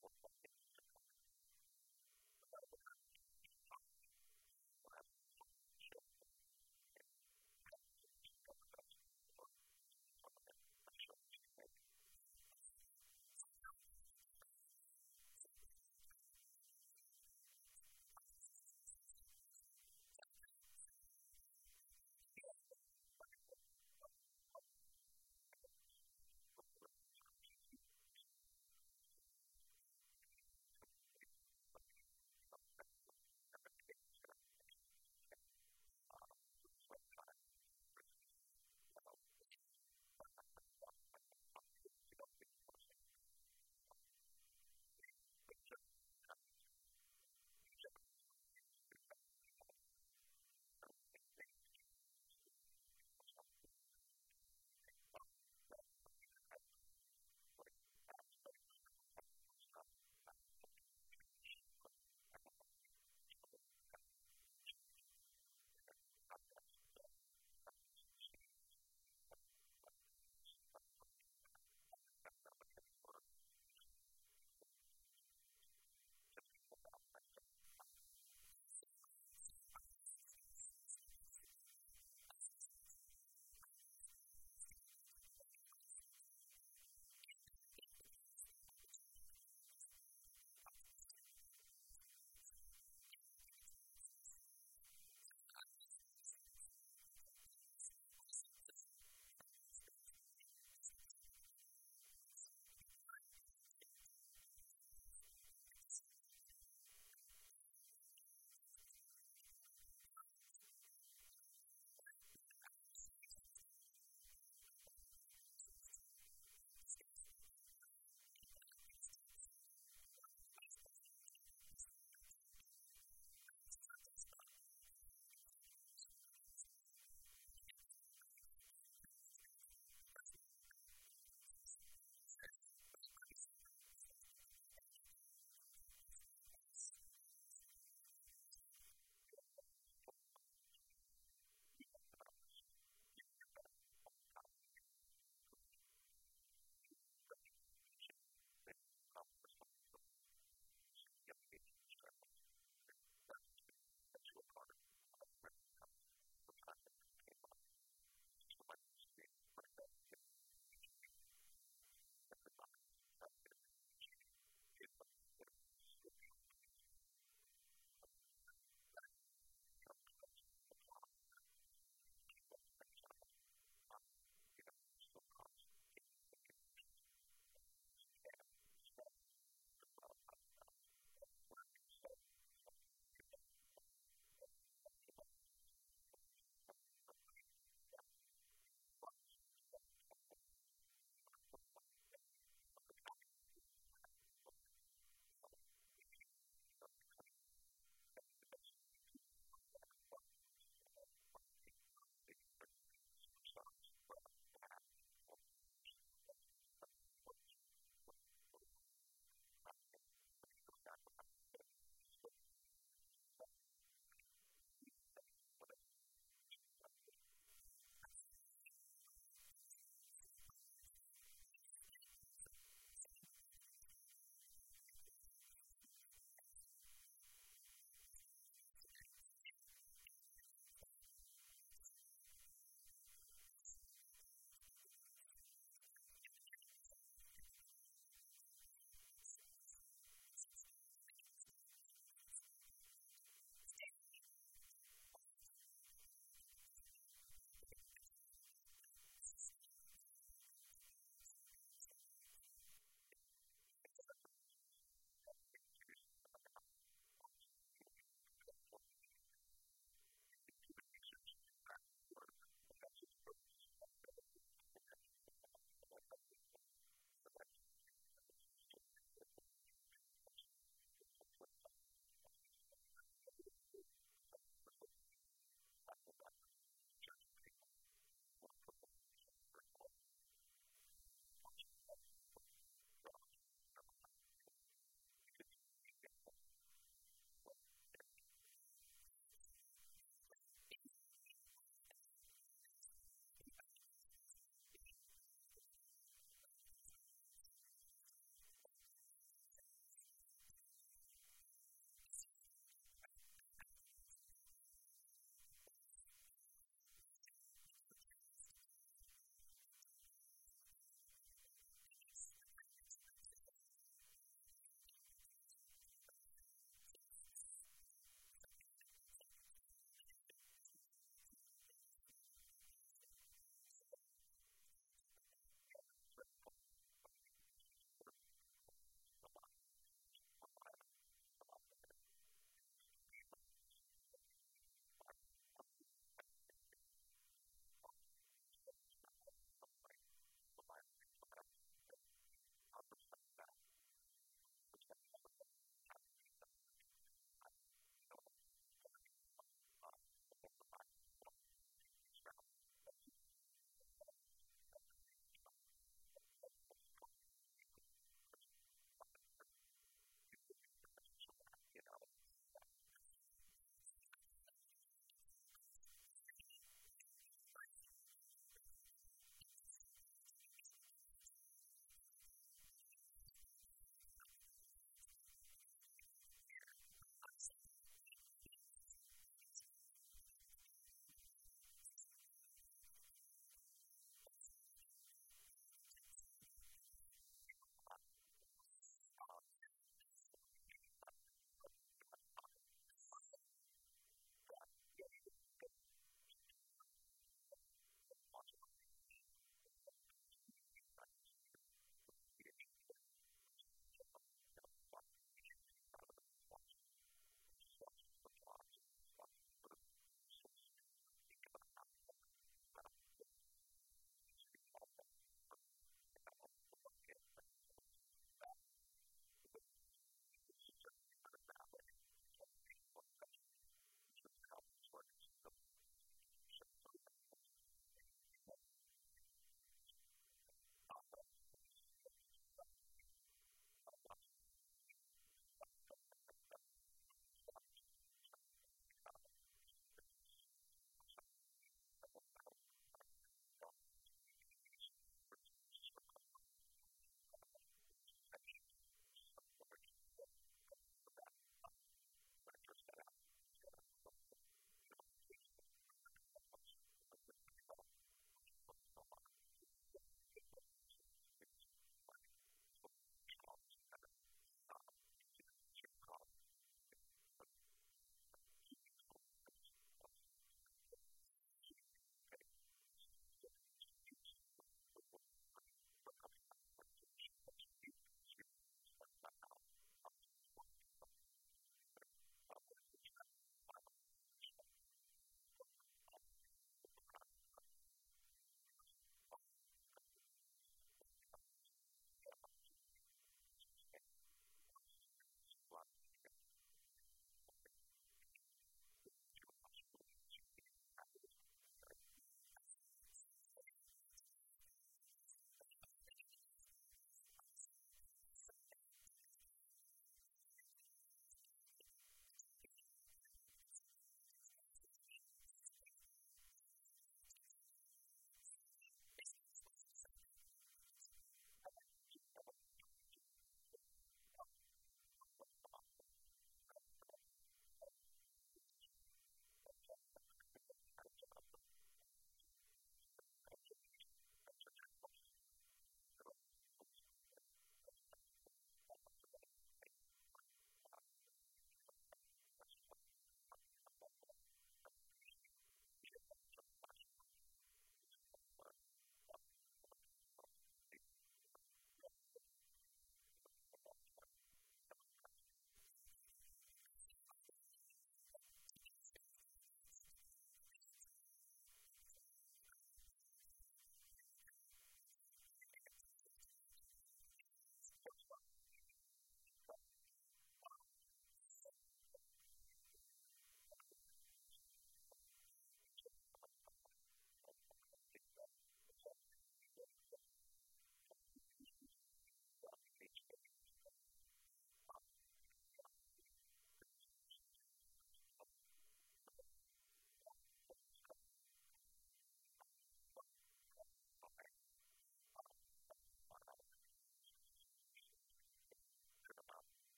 for